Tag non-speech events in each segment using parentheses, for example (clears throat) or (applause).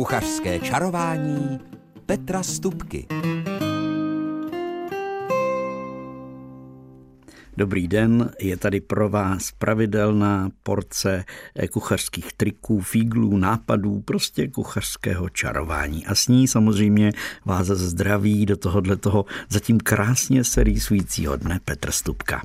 Kuchařské čarování Petra Stupky. Dobrý den, je tady pro vás pravidelná porce eh, kuchařských triků, fíglů, nápadů, prostě kuchařského čarování. A s ní samozřejmě vás zdraví do tohohle toho zatím krásně se rýsujícího dne Petr Stupka.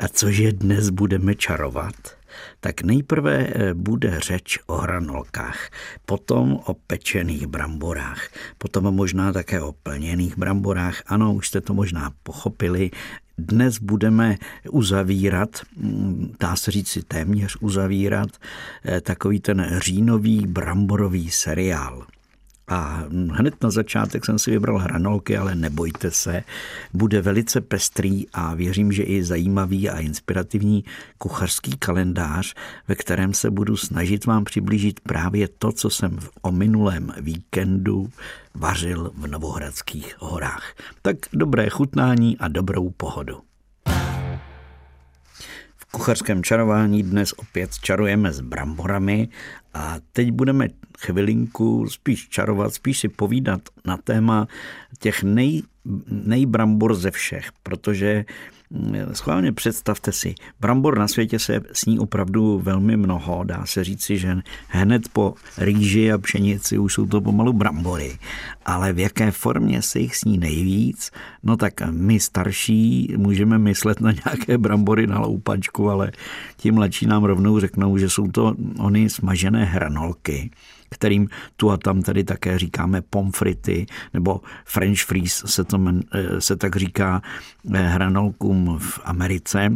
A cože dnes budeme čarovat? Tak nejprve eh, bude řeč o hranolkách, potom o pečených bramborách, potom možná také o plněných bramborách. Ano, už jste to možná pochopili, dnes budeme uzavírat, mm, dá se říci téměř uzavírat, eh, takový ten říjnový bramborový seriál. A hned na začátek jsem si vybral hranolky, ale nebojte se, bude velice pestrý a věřím, že i zajímavý a inspirativní kuchařský kalendář, ve kterém se budu snažit vám přiblížit právě to, co jsem o minulém víkendu vařil v Novohradských horách. Tak dobré chutnání a dobrou pohodu kuchařském čarování dnes opět čarujeme s bramborami a teď budeme chvilinku spíš čarovat, spíš si povídat na téma těch nej, nejbrambor ze všech, protože Schválně představte si, brambor na světě se sní opravdu velmi mnoho. Dá se říci, že hned po rýži a pšenici už jsou to pomalu brambory. Ale v jaké formě se jich sní nejvíc? No tak my starší můžeme myslet na nějaké brambory na loupačku, ale ti mladší nám rovnou řeknou, že jsou to ony smažené hranolky kterým tu a tam tady také říkáme pomfrity nebo French fries se, to, eh, se tak říká eh, hranolkům v Americe.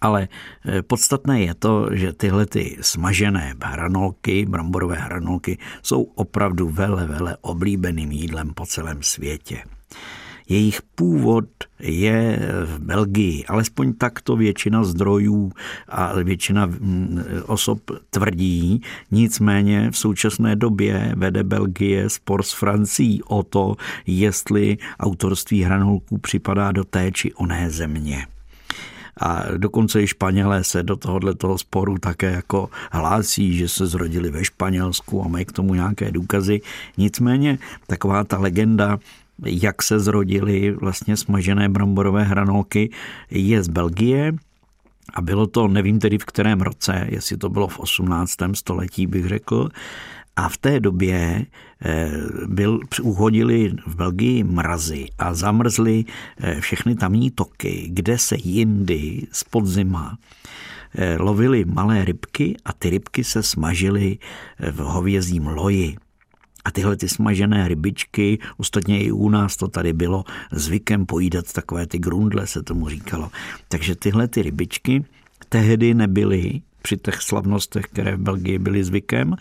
Ale eh, podstatné je to, že tyhle ty smažené hranolky, bramborové hranolky, jsou opravdu vele, vele oblíbeným jídlem po celém světě. Jejich původ je v Belgii, alespoň takto většina zdrojů a většina mm, osob tvrdí. Nicméně v současné době vede Belgie spor s Francií o to, jestli autorství hranolků připadá do té či oné země. A dokonce i Španělé se do tohohle toho sporu také jako hlásí, že se zrodili ve Španělsku a mají k tomu nějaké důkazy. Nicméně taková ta legenda jak se zrodily vlastně smažené bramborové hranolky, je z Belgie. A bylo to, nevím tedy v kterém roce, jestli to bylo v 18. století, bych řekl. A v té době eh, byl, uhodili v Belgii mrazy a zamrzly eh, všechny tamní toky, kde se jindy z podzima eh, lovily malé rybky a ty rybky se smažily v hovězím loji. A tyhle ty smažené rybičky, ostatně i u nás to tady bylo zvykem pojídat takové ty grundle, se tomu říkalo. Takže tyhle ty rybičky tehdy nebyly při těch slavnostech, které v Belgii byly zvykem,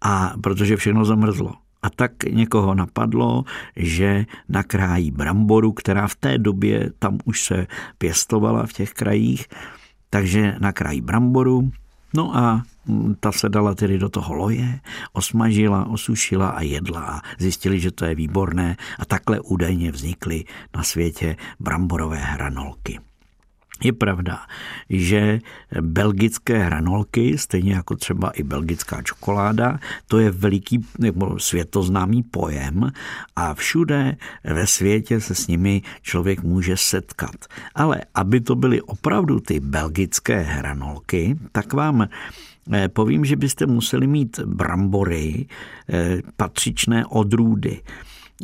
a protože všechno zamrzlo. A tak někoho napadlo, že nakrájí bramboru, která v té době tam už se pěstovala v těch krajích, takže nakrájí bramboru, no a ta se dala tedy do toho loje, osmažila, osušila a jedla a zjistili, že to je výborné a takhle údajně vznikly na světě bramborové hranolky. Je pravda, že belgické hranolky, stejně jako třeba i belgická čokoláda, to je veliký nebo světoznámý pojem a všude ve světě se s nimi člověk může setkat. Ale aby to byly opravdu ty belgické hranolky, tak vám povím, že byste museli mít brambory, eh, patřičné odrůdy.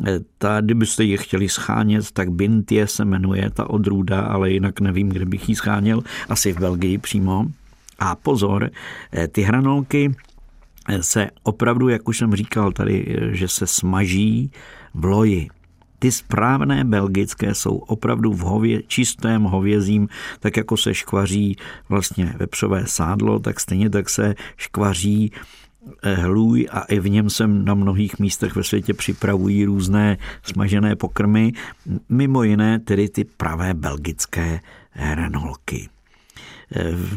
Eh, ta, kdybyste je chtěli schánět, tak Bintie se jmenuje ta odrůda, ale jinak nevím, kde bych ji scháněl, asi v Belgii přímo. A pozor, ty hranolky se opravdu, jak už jsem říkal tady, že se smaží v loji. Ty správné belgické jsou opravdu v hově, čistém hovězím, tak jako se škvaří vlastně vepřové sádlo, tak stejně tak se škvaří eh, hlůj a i v něm se na mnohých místech ve světě připravují různé smažené pokrmy, mimo jiné tedy ty pravé belgické hranolky.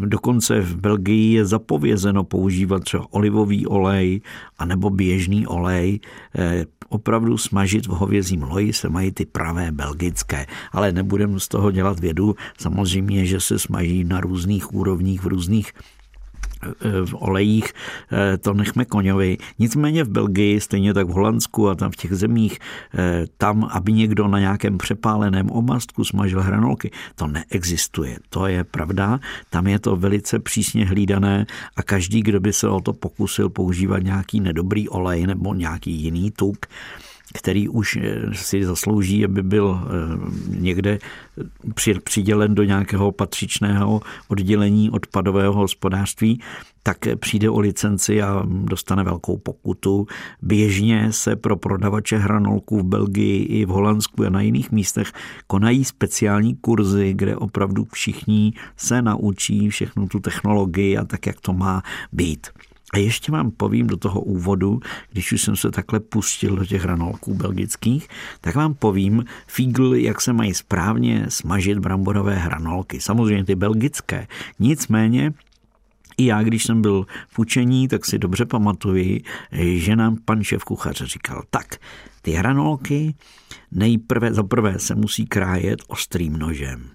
Dokonce v Belgii je zapovězeno používat třeba olivový olej anebo běžný olej. Eh, opravdu smažit v hovězím loji se mají ty pravé belgické, ale nebudeme z toho dělat vědu. Samozřejmě, že se smaží na různých úrovních v různých v olejích, eh, to nechme koňovi. Nicméně v Belgii, stejně tak v Holandsku a tam v těch zemích, eh, tam, aby někdo na nějakém přepáleném omastku smažil hranolky, to neexistuje. To je pravda. Tam je to velice přísně hlídané a každý, kdo by se o to pokusil používat nějaký nedobrý olej nebo nějaký jiný tuk, který už eh, si zaslouží, aby byl někde přidělen do nějakého patřičného oddělení odpadového hospodářství, tak přijde o licenci a dostane velkou pokutu. Běžně se pro prodavače hranolků v Belgii i v Holandsku a na jiných místech konají speciální kurzy, kde opravdu všichni se naučí všechnu tu technologii a tak, jak to má být. A ještě vám povím do toho úvodu, když už jsem se takhle pustil do těch hranolků belgických, tak vám povím, fígl, jak se mají správně smažit bramborové hranolky. Samozřejmě ty belgické. Nicméně i já, když jsem byl v učení, tak si dobře pamatuji, že nám pan šéf kuchař říkal, tak, ty hranolky nejprve, zaprvé se musí krájet ostrým nožem,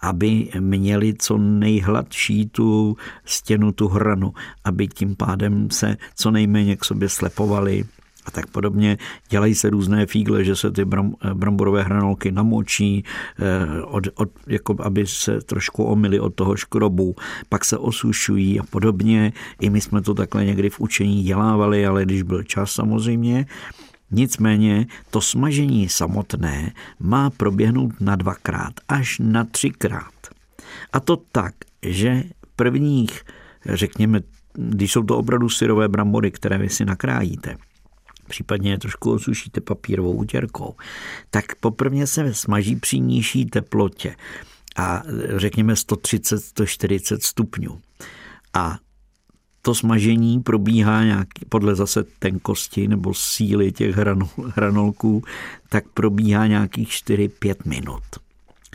aby měli co nejhladší tu stěnu, tu hranu, aby tím pádem se co nejméně k sobě slepovali a tak podobně. Dělají se různé fígle, že se ty bram, bramborové hranolky namočí, eh, od, od, jako aby se trošku omily od toho škrobu, pak se osušují a podobně. I my jsme to takhle někdy v učení dělávali, ale když byl čas samozřejmě. Nicméně to smažení samotné má proběhnout na dvakrát až na třikrát. A to tak, že prvních, řekněme, když jsou to opravdu syrové brambory, které vy si nakrájíte, případně je trošku osušíte papírovou utěrkou, tak poprvé se smaží při nižší teplotě a řekněme 130-140 stupňů. A to smažení probíhá nějak podle zase tenkosti nebo síly těch hranol, hranolků, tak probíhá nějakých 4-5 minut.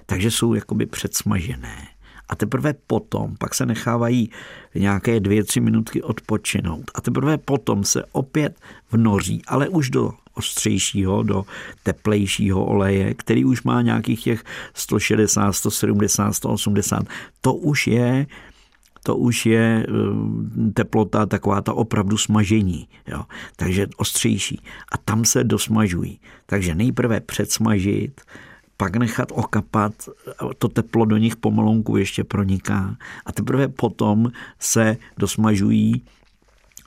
Takže jsou jakoby předsmažené a teprve potom, pak se nechávají nějaké dvě, tři minutky odpočinout a teprve potom se opět vnoří, ale už do ostřejšího, do teplejšího oleje, který už má nějakých těch 160, 170, 180. To už je to už je eh, teplota taková ta opravdu smažení. Jo. Takže ostřejší. A tam se dosmažují. Takže nejprve předsmažit, pak nechat okapat, to teplo do nich pomalonku ještě proniká. A teprve potom se dosmažují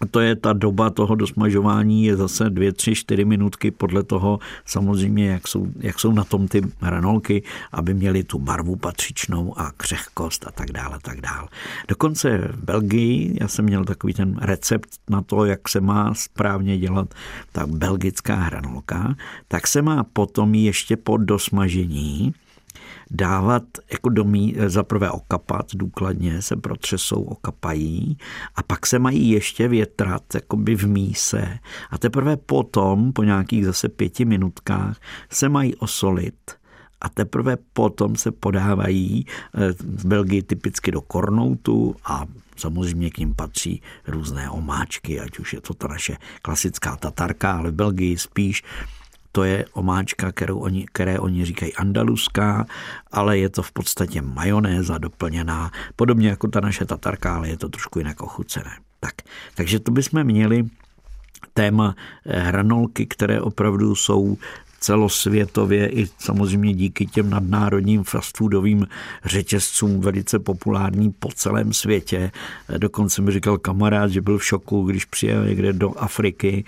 a to je ta doba toho dosmažování, je zase dvě, tři, čtyři minutky podle toho samozřejmě, jak jsou, jak jsou na tom ty hranolky, aby měly tu barvu patřičnou a křehkost a tak dále, tak dále. Dokonce v Belgii, já jsem měl takový ten recept na to, jak se má správně dělat ta belgická hranolka, tak se má potom ještě po dosmažení dávat jako domí, za prvé okapat důkladně, se protřesou, okapají a pak se mají ještě větrat jakoby v míse. A teprve potom, po nějakých zase pěti minutkách, se mají osolit. A teprve potom se podávají eh, v Belgii typicky do kornoutu a Samozřejmě k ním patří různé omáčky, ať už je to ta naše klasická tatarka, ale v Belgii spíš to je omáčka, kterou oni, které oni říkají andaluská, ale je to v podstatě majonéza doplněná, podobně jako ta naše tatarka, ale je to trošku jinak ochucené. Tak, takže to bychom měli téma eh, hranolky, které opravdu jsou celosvětově i samozřejmě díky těm nadnárodním fastfoodovým řetězcům velice populární po celém světě. Dokonce mi říkal kamarád, že byl v šoku, když přijel někde do Afriky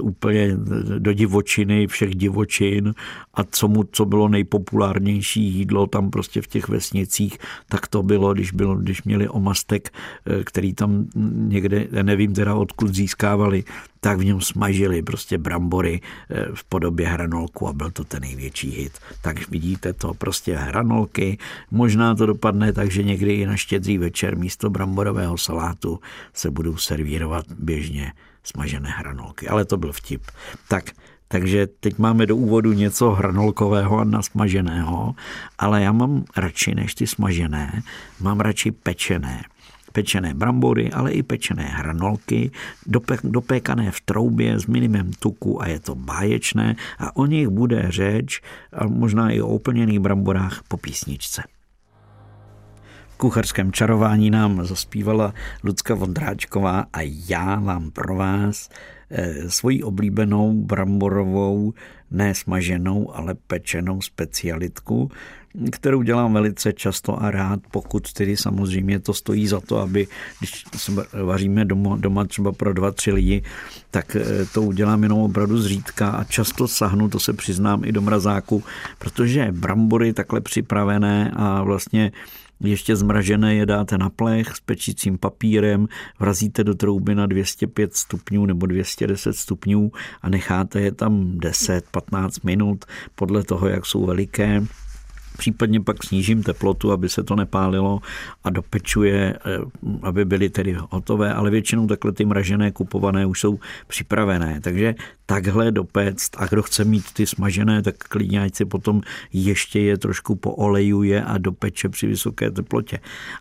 úplně do divočiny, všech divočin a co, mu, co bylo nejpopulárnější jídlo tam prostě v těch vesnicích, tak to bylo, když, bylo, když měli omastek, eh, který tam někde, nevím teda odkud získávali, tak v něm smažili prostě brambory eh, v podobě hranolku a byl to ten největší hit. Tak vidíte to, prostě hranolky. Možná to dopadne tak, že někdy i na štědrý večer místo bramborového salátu se budou servírovat běžně smažené hranolky. Ale to byl vtip. Tak, takže teď máme do úvodu něco hranolkového a nasmaženého, ale já mám radši než ty smažené, mám radši pečené pečené brambory, ale i pečené hranolky, dopékané v troubě s minimem tuku a je to báječné a o nich bude řeč a možná i o úplněných bramborách po písničce. Kuchařském čarování nám zaspívala Lucka Vondráčková a já mám pro vás eh, svoji oblíbenou bramborovou, ne smaženou, ale pečenou specialitku, kterou dělám velice často a rád, pokud tedy samozřejmě to stojí za to, aby když vaříme doma, doma třeba pro dva, tři lidi, tak eh, to udělám jenom opravdu zřídka a často sahnu, to se přiznám i do mrazáku, protože brambory takhle připravené a vlastně ještě zmražené je dáte na plech s pečícím papírem, vrazíte do trouby na 205 stupňů nebo 210 stupňů a necháte je tam 10-15 minut podle toho, jak jsou veliké Případně pak snížím teplotu, aby se to nepálilo a dopečuje, eh, aby byly tedy hotové, ale většinou takhle ty mražené kupované už jsou připravené. Takže takhle dopéct a kdo chce mít ty smažené, tak klidně ať si potom ještě je trošku poolejuje a dopeče při vysoké teplotě.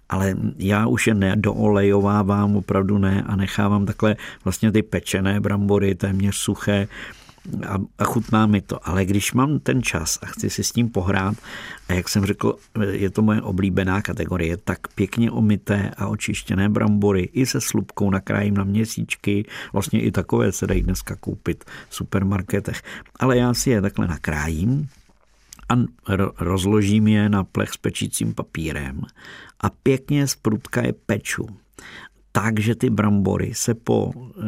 Ale já už je nedoolejovávám, opravdu ne a nechávám takhle vlastně ty pečené brambory téměř suché a, a chutná mi to. Ale když mám ten čas a chci si s tím pohrát, a jak jsem řekl, je to moje oblíbená kategorie, tak pěkně omité a očištěné brambory i se slupkou nakrájím na měsíčky, vlastně i takové se dají dneska koupit v supermarketech. Ale já si je takhle nakrájím, a rozložím je na plech s pečícím papírem a pěkně z prudka je peču tak, že ty brambory se po eh,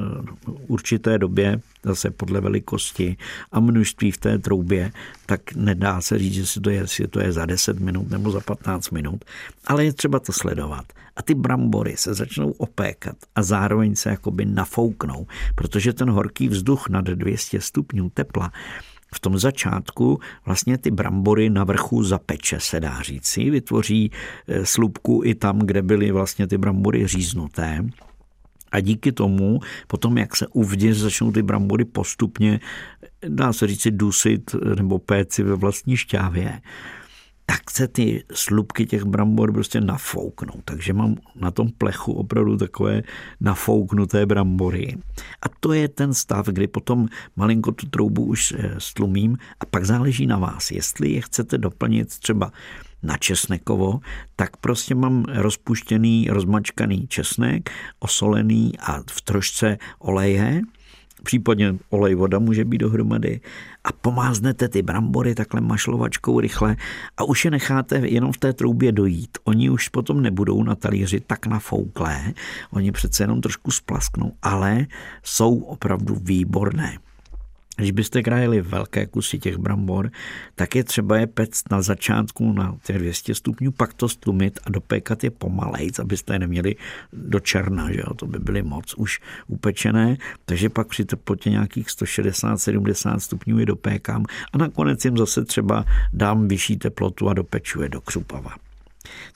určité době, zase podle velikosti a množství v té troubě, tak nedá se říct, že si to je, jestli to je za 10 minut nebo za 15 minut, ale je třeba to sledovat. A ty brambory se začnou opékat a zároveň se jakoby nafouknou, protože ten horký vzduch nad 200 stupňů tepla v tom začátku vlastně ty brambory na vrchu zapeče, se dá říci, vytvoří eh, slupku i tam, kde byly vlastně ty brambory říznuté. A díky tomu, potom jak se uvnitř začnou ty brambory postupně, dá se říci, dusit nebo péci ve vlastní šťávě, tak se ty slupky těch brambor prostě nafouknou. Takže mám na tom plechu opravdu takové nafouknuté brambory. A to je ten stav, kdy potom malinko tu troubu už eh, stlumím a pak záleží na vás. Jestli je chcete doplnit třeba na česnekovo, tak prostě mám rozpuštěný, rozmačkaný česnek, osolený a v trošce oleje, případně olej voda může být dohromady a pomáznete ty brambory takhle mašlovačkou rychle a už je necháte jenom v té troubě dojít. Oni už potom nebudou na talíři tak nafouklé, oni přece jenom trošku splasknou, ale jsou opravdu výborné. Když byste krájeli velké kusy těch brambor, tak je třeba je pect na začátku na těch 200 stupňů, pak to stlumit a dopékat je pomalejc, abyste je neměli do černa, že jo? to by byly moc už upečené, takže pak při teplotě nějakých 160-70 stupňů je dopékám a nakonec jim zase třeba dám vyšší teplotu a dopeču je do křupava.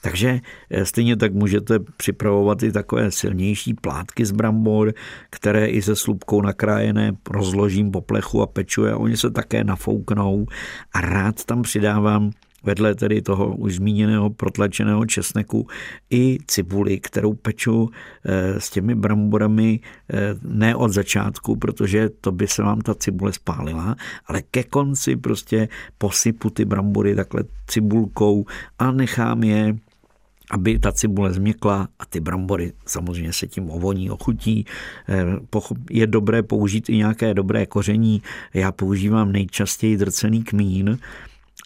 Takže eh, stejně tak můžete připravovat i takové silnější plátky z brambor, které i se slupkou nakrájené rozložím po plechu a peču oni se také nafouknou a rád tam přidávám vedle tedy toho už zmíněného protlačeného česneku i cibuli, kterou peču eh, s těmi bramborami eh, ne od začátku, protože to by se vám ta cibule spálila, ale ke konci prostě posypu ty brambory takhle cibulkou a nechám je aby ta cibule změkla a ty brambory samozřejmě se tím ovoní, ochutí. Eh, je dobré použít i nějaké dobré koření. Já používám nejčastěji drcený kmín,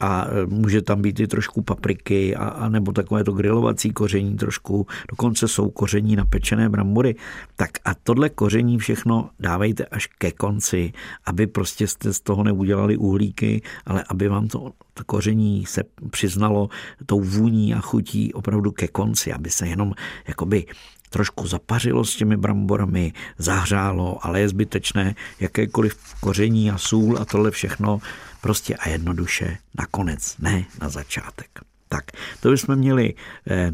a e, může tam být i trošku papriky a, a nebo takové to grilovací koření trošku, dokonce jsou koření na pečené brambory. Tak a tohle koření všechno dávejte až ke konci, aby prostě jste z toho neudělali uhlíky, ale aby vám to, to koření se přiznalo tou vůní a chutí opravdu ke konci, aby se jenom jakoby trošku zapařilo s těmi bramborami, zahřálo, ale je zbytečné jakékoliv koření a sůl a tohle všechno prostě a jednoduše nakonec, ne na začátek. Tak, to bychom měli eh,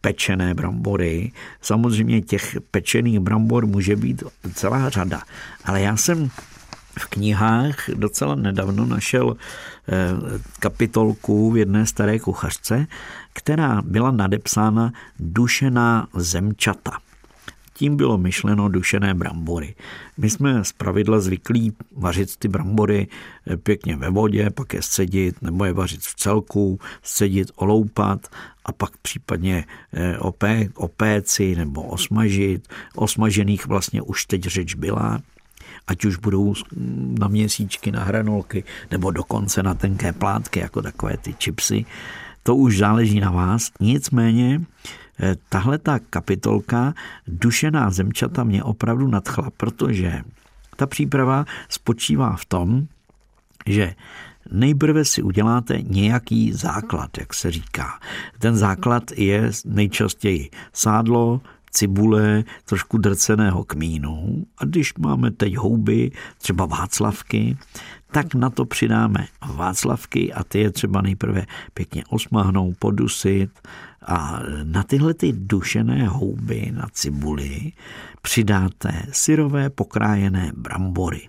pečené brambory. Samozřejmě těch pečených brambor může být celá řada, ale já jsem v knihách docela nedávno našel eh, kapitolku v jedné staré kuchařce, která byla nadepsána Dušená zemčata. Tím bylo myšleno dušené brambory. My jsme z pravidla zvyklí vařit ty brambory eh, pěkně ve vodě, pak je scedit, nebo je vařit v celku, scedit, oloupat a pak případně eh, opé, opéci nebo osmažit. Osmažených vlastně už teď řeč byla ať už budou na měsíčky, na hranolky, nebo dokonce na tenké plátky, jako takové ty čipsy. To už záleží na vás. Nicméně tahle ta kapitolka Dušená zemčata mě opravdu nadchla, protože ta příprava spočívá v tom, že Nejprve si uděláte nějaký základ, jak se říká. Ten základ je nejčastěji sádlo, cibule, trošku drceného kmínu a když máme teď houby, třeba václavky, tak na to přidáme václavky a ty je třeba nejprve pěkně osmahnou, podusit a na tyhle ty dušené houby, na cibuli, přidáte syrové pokrájené brambory.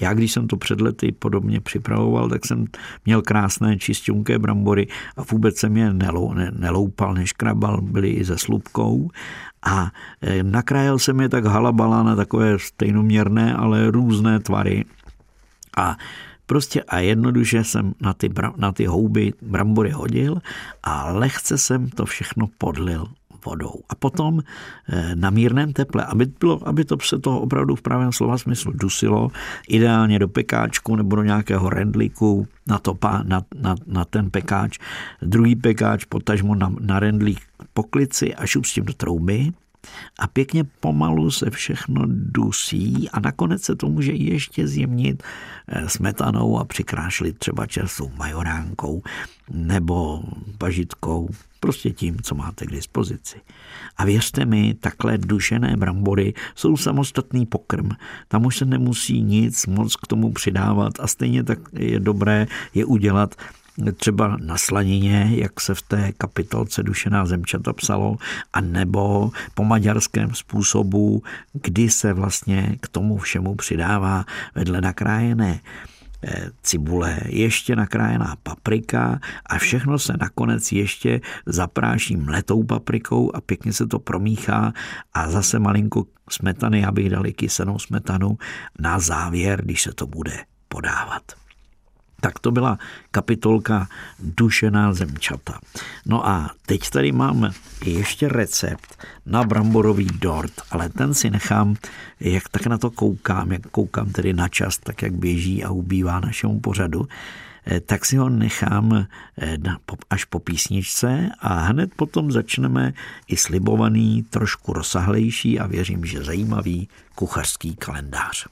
Já, když jsem to před lety podobně připravoval, tak jsem měl krásné čistunké brambory a vůbec jsem je nelou, ne, neloupal, neškrabal, byly i se slupkou a e, nakrájel jsem je tak halabala na takové stejnoměrné, ale různé tvary. A Prostě a jednoduše jsem na ty, na ty houby brambory hodil a lehce jsem to všechno podlil vodou. A potom eh, na mírném teple, aby, bylo, aby to se to opravdu v pravém slova smyslu dusilo, ideálně do pekáčku nebo do nějakého rendlíku na, to, na, na, na ten pekáč, druhý pekáč potažmo na, na rendlík poklici a šup s tím do trouby a pěkně pomalu se všechno dusí a nakonec se to může ještě zjemnit eh, smetanou a přikrášlit třeba čerstvou majoránkou nebo pažitkou, prostě tím, co máte k dispozici. A věřte mi, takhle dušené brambory jsou samostatný pokrm. Tam už se nemusí nic moc k tomu přidávat a stejně tak je dobré je udělat třeba na slanině, jak se v té kapitolce Dušená zemčata psalo, a nebo po maďarském způsobu, kdy se vlastně k tomu všemu přidává vedle nakrájené eh, cibule, ještě nakrájená paprika a všechno se nakonec ještě zapráší mletou paprikou a pěkně se to promíchá a zase malinko smetany, abych dal i kysenou smetanu na závěr, když se to bude podávat. Tak to byla kapitolka Dušená zemčata. No a teď tady mám ještě recept na bramborový dort, ale ten si nechám, jak tak na to koukám, jak koukám tedy na čas, tak jak běží a ubývá našemu pořadu, eh, tak si ho nechám eh, až po písničce a hned potom začneme i slibovaný, trošku rozsahlejší a věřím, že zajímavý kuchařský kalendář.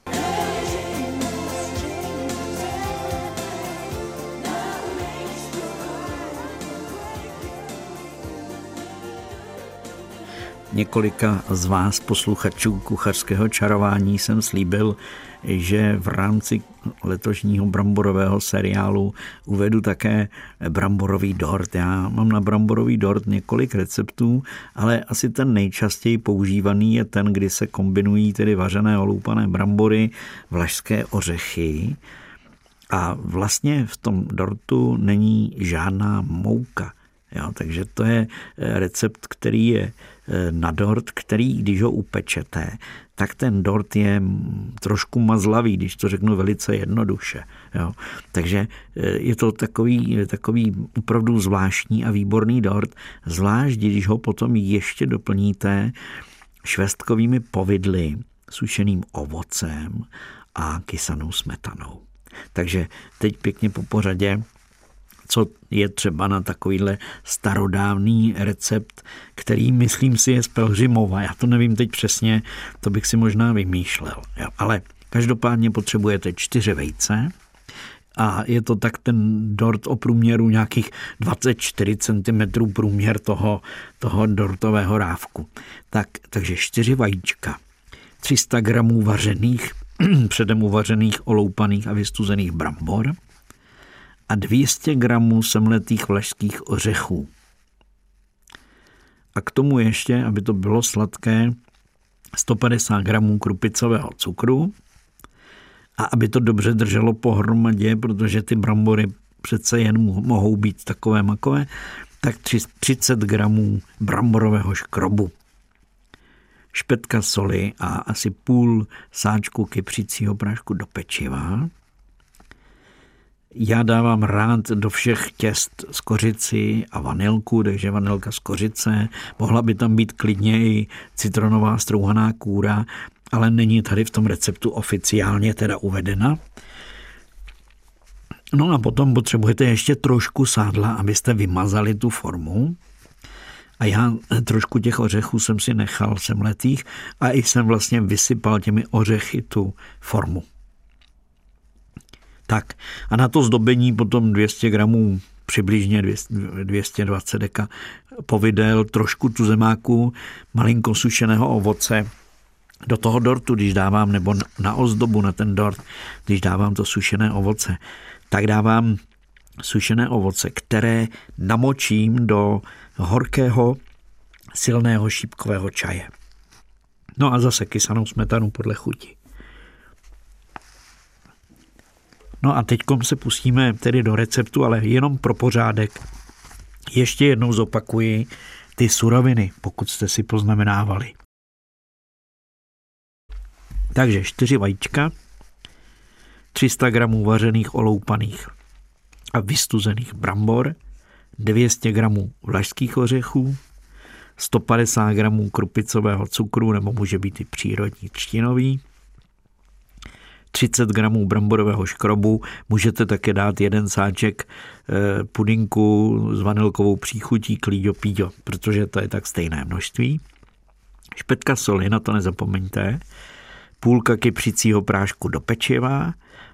Několika z vás, posluchačů kuchařského čarování, jsem slíbil, že v rámci letošního bramborového seriálu uvedu také bramborový dort. Já mám na bramborový dort několik receptů, ale asi ten nejčastěji používaný je ten, kdy se kombinují tedy vařené oloupané brambory, vlašské ořechy a vlastně v tom dortu není žádná mouka. Jo, takže to je recept, který je na dort, který, když ho upečete, tak ten dort je trošku mazlavý, když to řeknu velice jednoduše. Jo. Takže eh, je to takový, takový opravdu zvláštní a výborný dort, zvlášť když ho potom ještě doplníte švestkovými povidly, sušeným ovocem a kysanou smetanou. Takže teď pěkně po pořadě co je třeba na takovýhle starodávný recept, který myslím si je z Pelřimova. Já to nevím teď přesně, to bych si možná vymýšlel. Jo. Ale každopádně potřebujete čtyři vejce, a je to tak ten dort o průměru nějakých 24 cm průměr toho, toho dortového rávku. Tak, takže čtyři vajíčka, 300 gramů vařených, (clears throat) předem uvařených, oloupaných a vystuzených brambor, a 200 gramů semletých vlašských ořechů. A k tomu ještě, aby to bylo sladké, 150 gramů krupicového cukru a aby to dobře drželo pohromadě, protože ty brambory přece jen mohou být takové makové, tak 30 gramů bramborového škrobu. špetka soli a asi půl sáčku kypřícího prášku do pečiva. Já dávám rád do všech těst z kořici a vanilku, takže vanilka z kořice. Mohla by tam být klidně i citronová strouhaná kůra, ale není tady v tom receptu oficiálně teda uvedena. No a potom potřebujete ještě trošku sádla, abyste vymazali tu formu. A já trošku těch ořechů jsem si nechal semletých a i jsem vlastně vysypal těmi ořechy tu formu. Tak a na to zdobení potom 200 gramů přibližně 220 deka povidel, trošku tu zemáku, malinko sušeného ovoce, do toho dortu, když dávám, nebo na ozdobu na ten dort, když dávám to sušené ovoce, tak dávám sušené ovoce, které namočím do horkého, silného šípkového čaje. No a zase kysanou smetanu podle chuti. No a teď se pustíme tedy do receptu, ale jenom pro pořádek. Ještě jednou zopakuji ty suroviny, pokud jste si poznamenávali. Takže 4 vajíčka, 300 gramů vařených oloupaných a vystuzených brambor, 200 gramů vlašských ořechů, 150 gramů krupicového cukru, nebo může být i přírodní třtinový, 30 gramů bramborového škrobu, můžete také dát jeden sáček eh, pudinku s vanilkovou příchutí klíďo píďo, protože to je tak stejné množství. Špetka soli, na to nezapomeňte. Půlka kypřicího prášku do pečiva,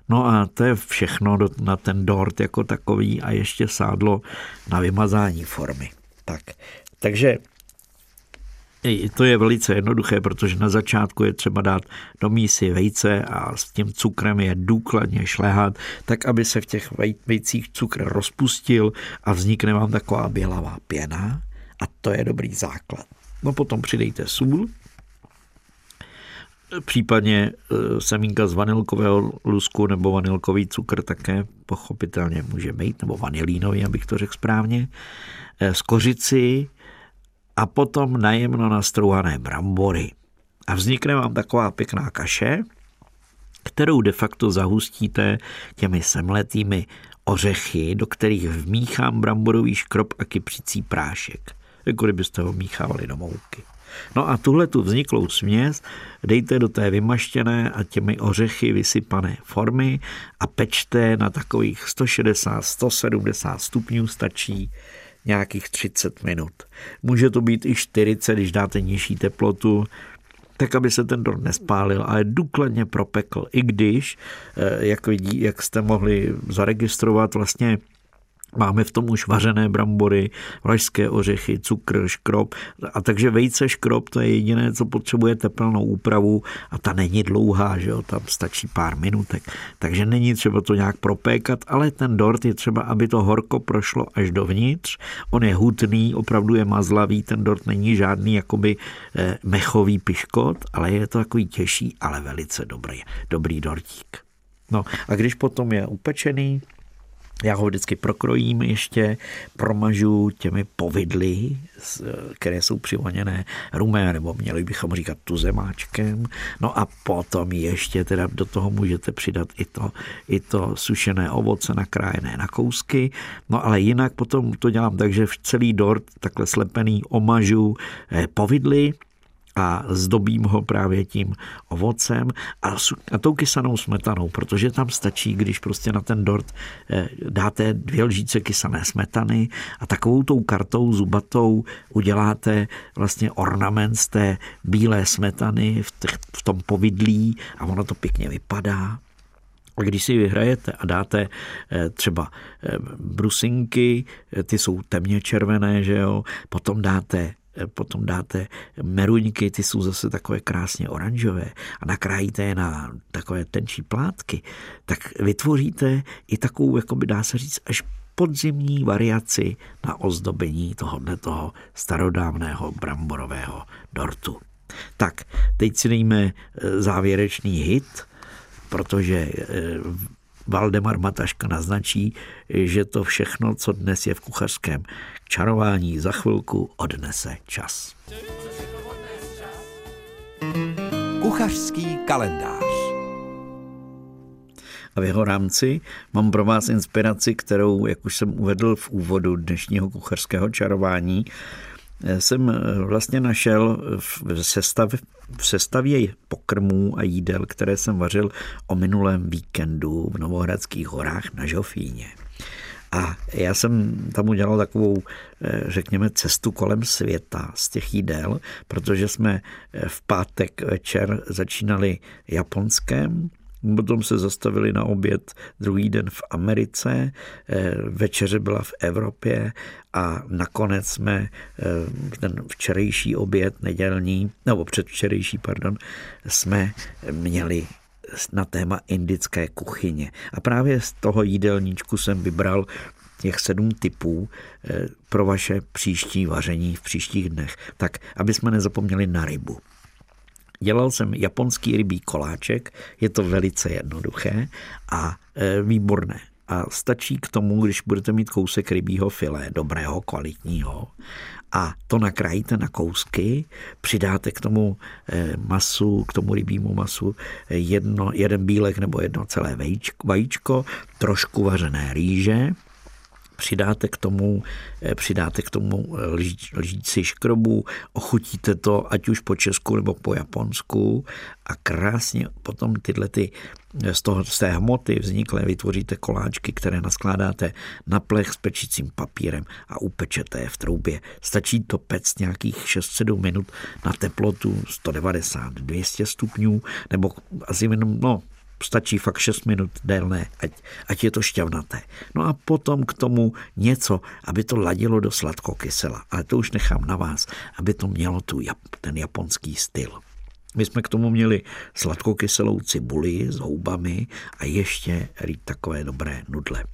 No a to je všechno na ten dort jako takový a ještě sádlo na vymazání formy. Tak, takže to je velice jednoduché, protože na začátku je třeba dát do mísy vejce a s tím cukrem je důkladně šlehat, tak aby se v těch vejcích cukr rozpustil a vznikne vám taková bělavá pěna a to je dobrý základ. No potom přidejte sůl, případně e, semínka z vanilkového lusku nebo vanilkový cukr také pochopitelně může být, nebo vanilínový, abych to řekl správně, e, z kořici, a potom najemno nastrouhané brambory. A vznikne vám taková pěkná kaše, kterou de facto zahustíte těmi semletými ořechy, do kterých vmíchám bramborový škrob a kypřící prášek, jako kdybyste ho míchávali do mouky. No a tuhle tu vzniklou směs dejte do té vymaštěné a těmi ořechy vysypané formy a pečte na takových 160-170 stupňů stačí nějakých 30 minut. Může to být i 40, když dáte nižší teplotu, tak aby se ten dort nespálil, ale důkladně propekl. I když, eh, jak, vidí, jak jste mohli zaregistrovat, vlastně Máme v tom už vařené brambory, vlašské ořechy, cukr, škrob. A takže vejce, škrob, to je jediné, co potřebuje teplnou úpravu a ta není dlouhá, že jo, tam stačí pár minutek. Takže není třeba to nějak propékat, ale ten dort je třeba, aby to horko prošlo až dovnitř. On je hutný, opravdu je mazlavý, ten dort není žádný jakoby eh, mechový piškot, ale je to takový těžší, ale velice dobrý, dobrý dortík. No a když potom je upečený, já ho vždycky prokrojím ještě, promažu těmi povidly, které jsou přivoněné rumé, nebo měli bychom říkat tuzemáčkem. No a potom ještě teda do toho můžete přidat i to, i to sušené ovoce nakrájené na kousky. No ale jinak potom to dělám tak, že v celý dort takhle slepený omažu eh, povidly, a zdobím ho právě tím ovocem a, a tou kysanou smetanou, protože tam stačí, když prostě na ten dort eh, dáte dvě lžíce kysané smetany a takovou tou kartou zubatou uděláte vlastně ornament z té bílé smetany v, těch, v tom povidlí a ono to pěkně vypadá. A když si vyhrajete a dáte eh, třeba eh, brusinky, ty jsou temně červené, že jo, potom dáte potom dáte meruňky, ty jsou zase takové krásně oranžové a nakrájíte je na takové tenčí plátky, tak vytvoříte i takovou, jako by dá se říct, až podzimní variaci na ozdobení tohohle toho starodávného bramborového dortu. Tak, teď si dejme eh, závěrečný hit, protože eh, Valdemar Mataška naznačí, že to všechno, co dnes je v kuchařském čarování, za chvilku odnese čas. Kuchařský kalendář. A v jeho rámci mám pro vás inspiraci, kterou, jak už jsem uvedl v úvodu dnešního kuchařského čarování, jsem vlastně našel v, sestav, v sestavě pokrmů a jídel, které jsem vařil o minulém víkendu v Novohradských horách na Žofíně. A já jsem tam udělal takovou, eh, řekněme, cestu kolem světa z těch jídel, protože jsme eh, v pátek večer začínali japonském, Potom se zastavili na oběd druhý den v Americe, eh, večeře byla v Evropě a nakonec jsme ten včerejší oběd nedělní, nebo předvčerejší, pardon, jsme měli na téma indické kuchyně. A právě z toho jídelníčku jsem vybral těch sedm typů eh, pro vaše příští vaření v příštích dnech. Tak, aby jsme nezapomněli na rybu. Dělal jsem japonský rybí koláček, je to velice jednoduché a eh, výborné. A stačí k tomu, když budete mít kousek rybího filé, dobrého, kvalitního, a to nakrájíte na kousky, přidáte k tomu eh, masu, k tomu rybímu masu jedno, jeden bílek nebo jedno celé vajíčko, trošku vařené rýže, přidáte k tomu, eh, přidáte k tomu lžíci škrobu, ochutíte to ať už po česku nebo po japonsku a krásně potom tyhle ty eh, z, toho, z té hmoty vzniklé vytvoříte koláčky, které naskládáte na plech s pečícím papírem a upečete je v troubě. Stačí to pect nějakých 6-7 minut na teplotu 190-200 stupňů, nebo asi jenom, no, stačí fakt 6 minut délné, ať, ať je to šťavnaté. No a potom k tomu něco, aby to ladilo do sladkokysela. Ale to už nechám na vás, aby to mělo tu, ten japonský styl. My jsme k tomu měli sladkokyselou cibuli s houbami a ještě takové dobré nudle.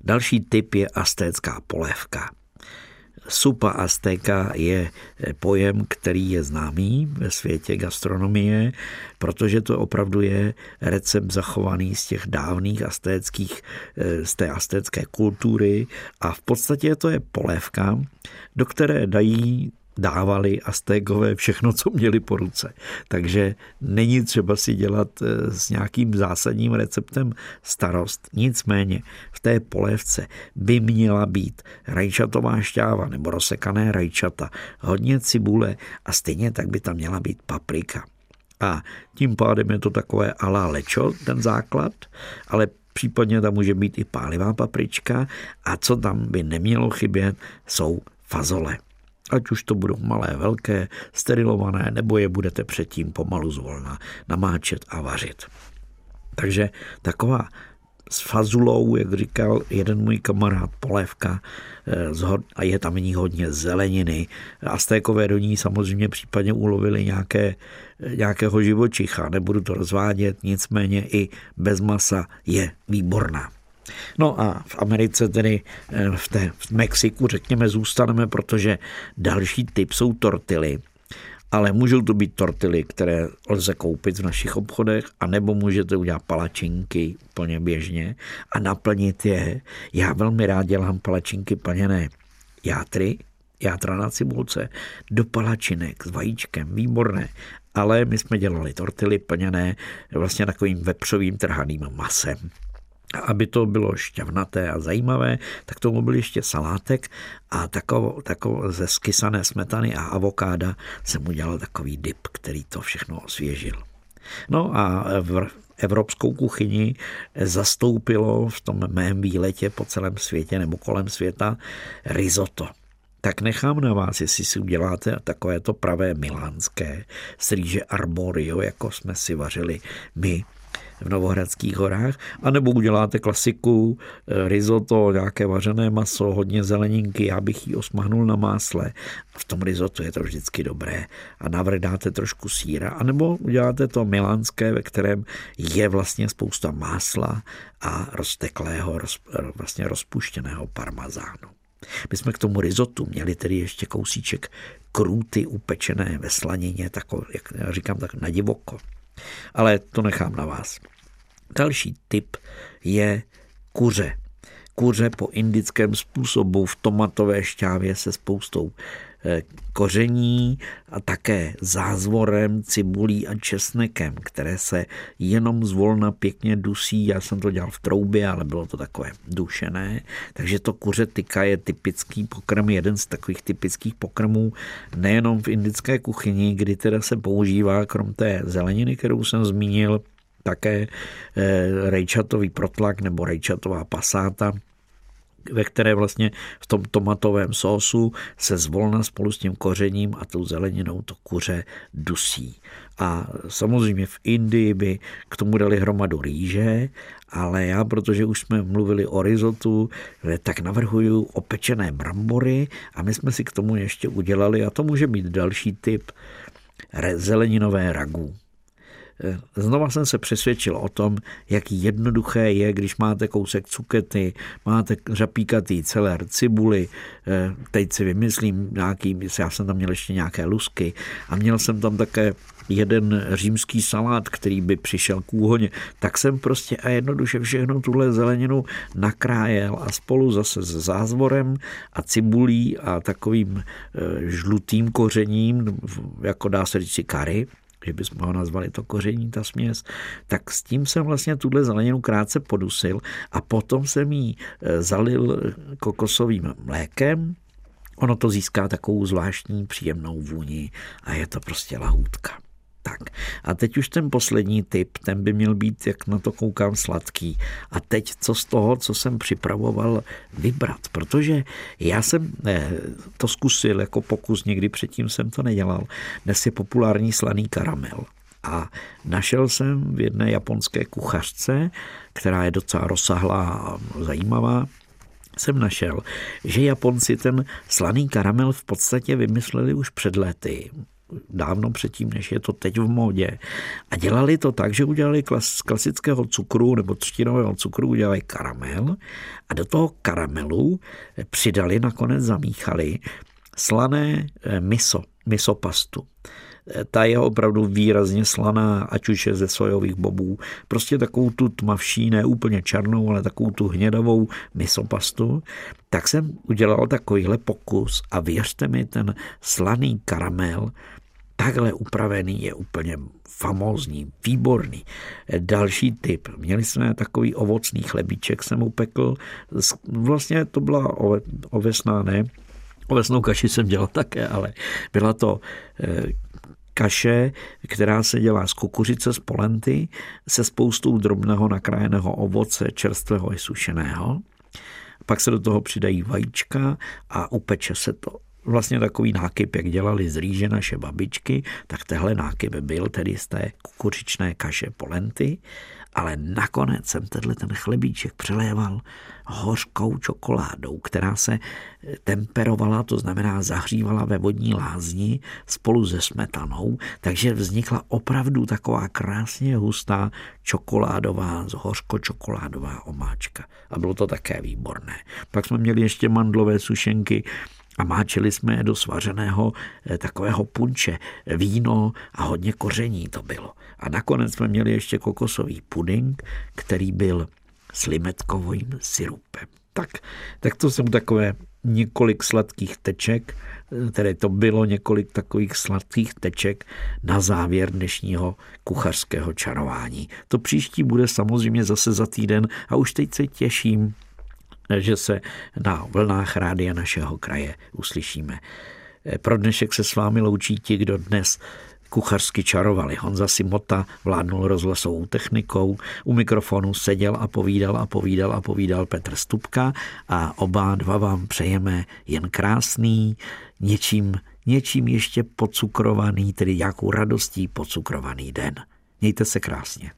Další typ je astécká polévka. Supa Aztéka je eh, pojem, který je známý ve světě gastronomie, protože to opravdu je recept zachovaný z těch dávných astéckých, eh, z té astécké kultury. A v podstatě to je polévka, do které dají dávali Aztékové všechno, co měli po ruce. Takže není třeba si dělat eh, s nějakým zásadním receptem starost. Nicméně v té polévce by měla být rajčatová šťáva nebo rozsekané rajčata, hodně cibule a stejně tak by tam měla být paprika. A tím pádem je to takové ala lečo, ten základ, ale případně tam může být i pálivá paprička a co tam by nemělo chybět, jsou fazole. Ať už to budou malé, velké, sterilované, nebo je budete předtím pomalu zvolna namáčet a vařit. Takže taková s fazulou, jak říkal jeden můj kamarád, polévka eh, a je tam ní hodně zeleniny. Aztékové do ní samozřejmě případně ulovili nějaké, nějakého živočicha, nebudu to rozvádět, nicméně i bez masa je výborná. No a v Americe tedy eh, v, té, v Mexiku řekněme zůstaneme, protože další typ jsou tortily. Ale můžou to být tortily, které lze koupit v našich obchodech, anebo můžete udělat palačinky úplně běžně a naplnit je. Já velmi rád dělám palačinky plněné játry, játra na cibulce, do palačinek s vajíčkem, výborné. Ale my jsme dělali tortily plněné vlastně takovým vepřovým trhaným masem. Aby to bylo šťavnaté a zajímavé, tak tomu byl ještě salátek a takovou, takovou ze skysané smetany a avokáda jsem udělal takový dip, který to všechno osvěžil. No a v evropskou kuchyni zastoupilo v tom mém výletě po celém světě nebo kolem světa risotto tak nechám na vás, jestli si uděláte takové to pravé milánské z rýže arborio, jako jsme si vařili my v Novohradských horách, anebo uděláte klasiku eh, risotto, nějaké vařené maso, hodně zeleninky, já bych ji osmahnul na másle. V tom risotto je to vždycky dobré. A navrh dáte trošku síra, anebo uděláte to milánské, ve kterém je vlastně spousta másla a rozteklého, roz, vlastně rozpuštěného parmazánu. My jsme k tomu rizotu měli tedy ještě kousíček krůty upečené ve slanině, tako, jak říkám, tak na divoko. Ale to nechám na vás. Další typ je kuře. Kuře po indickém způsobu v tomatové šťávě se spoustou koření a také zázvorem, cibulí a česnekem, které se jenom zvolna pěkně dusí. Já jsem to dělal v troubě, ale bylo to takové dušené. Takže to kuře tyka je typický pokrm, jeden z takových typických pokrmů nejenom v indické kuchyni, kdy teda se používá krom té zeleniny, kterou jsem zmínil, také eh, rejčatový protlak nebo rejčatová pasáta, ve které vlastně v tom tomatovém sósu se zvolna spolu s tím kořením a tou zeleninou to kuře dusí. A samozřejmě v Indii by k tomu dali hromadu rýže, ale já, protože už jsme mluvili o rizotu, tak navrhuju opečené brambory a my jsme si k tomu ještě udělali, a to může být další typ, zeleninové ragu. Eh, znova jsem se přesvědčil o tom, jak jednoduché je, když máte kousek cukety, máte řapíkatý celer, cibuli, eh, teď si vymyslím nějaký, já jsem tam měl ještě nějaké lusky a měl jsem tam také jeden římský salát, který by přišel k úhoně, tak jsem prostě a jednoduše všechno tuhle zeleninu nakrájel a spolu zase s zázvorem a cibulí a takovým eh, žlutým kořením, jako dá se říct si kary, že bychom ho nazvali to koření, ta směs, tak s tím jsem vlastně tuhle zeleninu krátce podusil a potom jsem ji e, zalil kokosovým mlékem, ono to získá takovou zvláštní příjemnou vůni a je to prostě lahůdka. Tak a teď už ten poslední typ, ten by měl být, jak na to koukám, sladký. A teď co z toho, co jsem připravoval, vybrat, protože já jsem eh, to zkusil jako pokus, někdy předtím jsem to nedělal. Dnes je populární slaný karamel. A našel jsem v jedné japonské kuchařce, která je docela rozsahlá a zajímavá, jsem našel, že Japonci ten slaný karamel v podstatě vymysleli už před lety dávno předtím, než je to teď v módě. A dělali to tak, že udělali z klasického cukru nebo třtinového cukru udělali karamel a do toho karamelu přidali, nakonec zamíchali slané eh, miso, miso pastu. Ta je opravdu výrazně slaná, ať už je ze sojových bobů. Prostě takovou tu tmavší, ne úplně černou, ale takovou tu hnědavou misopastu. Tak jsem udělal takovýhle pokus a věřte mi, ten slaný karamel takhle upravený je úplně famózní, výborný. Další typ. Měli jsme takový ovocný chlebíček, jsem upekl. Vlastně to byla ovesná, ne? Ovesnou kaši jsem dělal také, ale byla to eh, kaše, která se dělá z kukuřice, z polenty, se spoustou drobného nakrájeného ovoce, čerstvého i sušeného. Pak se do toho přidají vajíčka a upeče se to vlastně takový nákyp, jak dělali z rýže naše babičky, tak tehle nákyp byl tedy z té kukuřičné kaše polenty, ale nakonec jsem tenhle ten chlebíček přeléval hořkou čokoládou, která se temperovala, to znamená zahřívala ve vodní lázni spolu se smetanou, takže vznikla opravdu taková krásně hustá čokoládová, hořko-čokoládová omáčka. A bylo to také výborné. Pak jsme měli ještě mandlové sušenky, a máčeli jsme je do svařeného eh, takového punče, víno a hodně koření to bylo. A nakonec jsme měli ještě kokosový puding, který byl s limetkovým syrupem. Tak, tak to jsou takové několik sladkých teček, eh, tedy to bylo několik takových sladkých teček na závěr dnešního kuchařského čarování. To příští bude samozřejmě zase za týden a už teď se těším že se na vlnách rádia našeho kraje uslyšíme. Pro dnešek se s vámi loučí ti, kdo dnes kuchařsky čarovali. Honza Simota vládnul rozhlasovou technikou, u mikrofonu seděl a povídal a povídal a povídal Petr Stupka a oba dva vám přejeme jen krásný, něčím, něčím ještě pocukrovaný, tedy nějakou radostí pocukrovaný den. Mějte se krásně.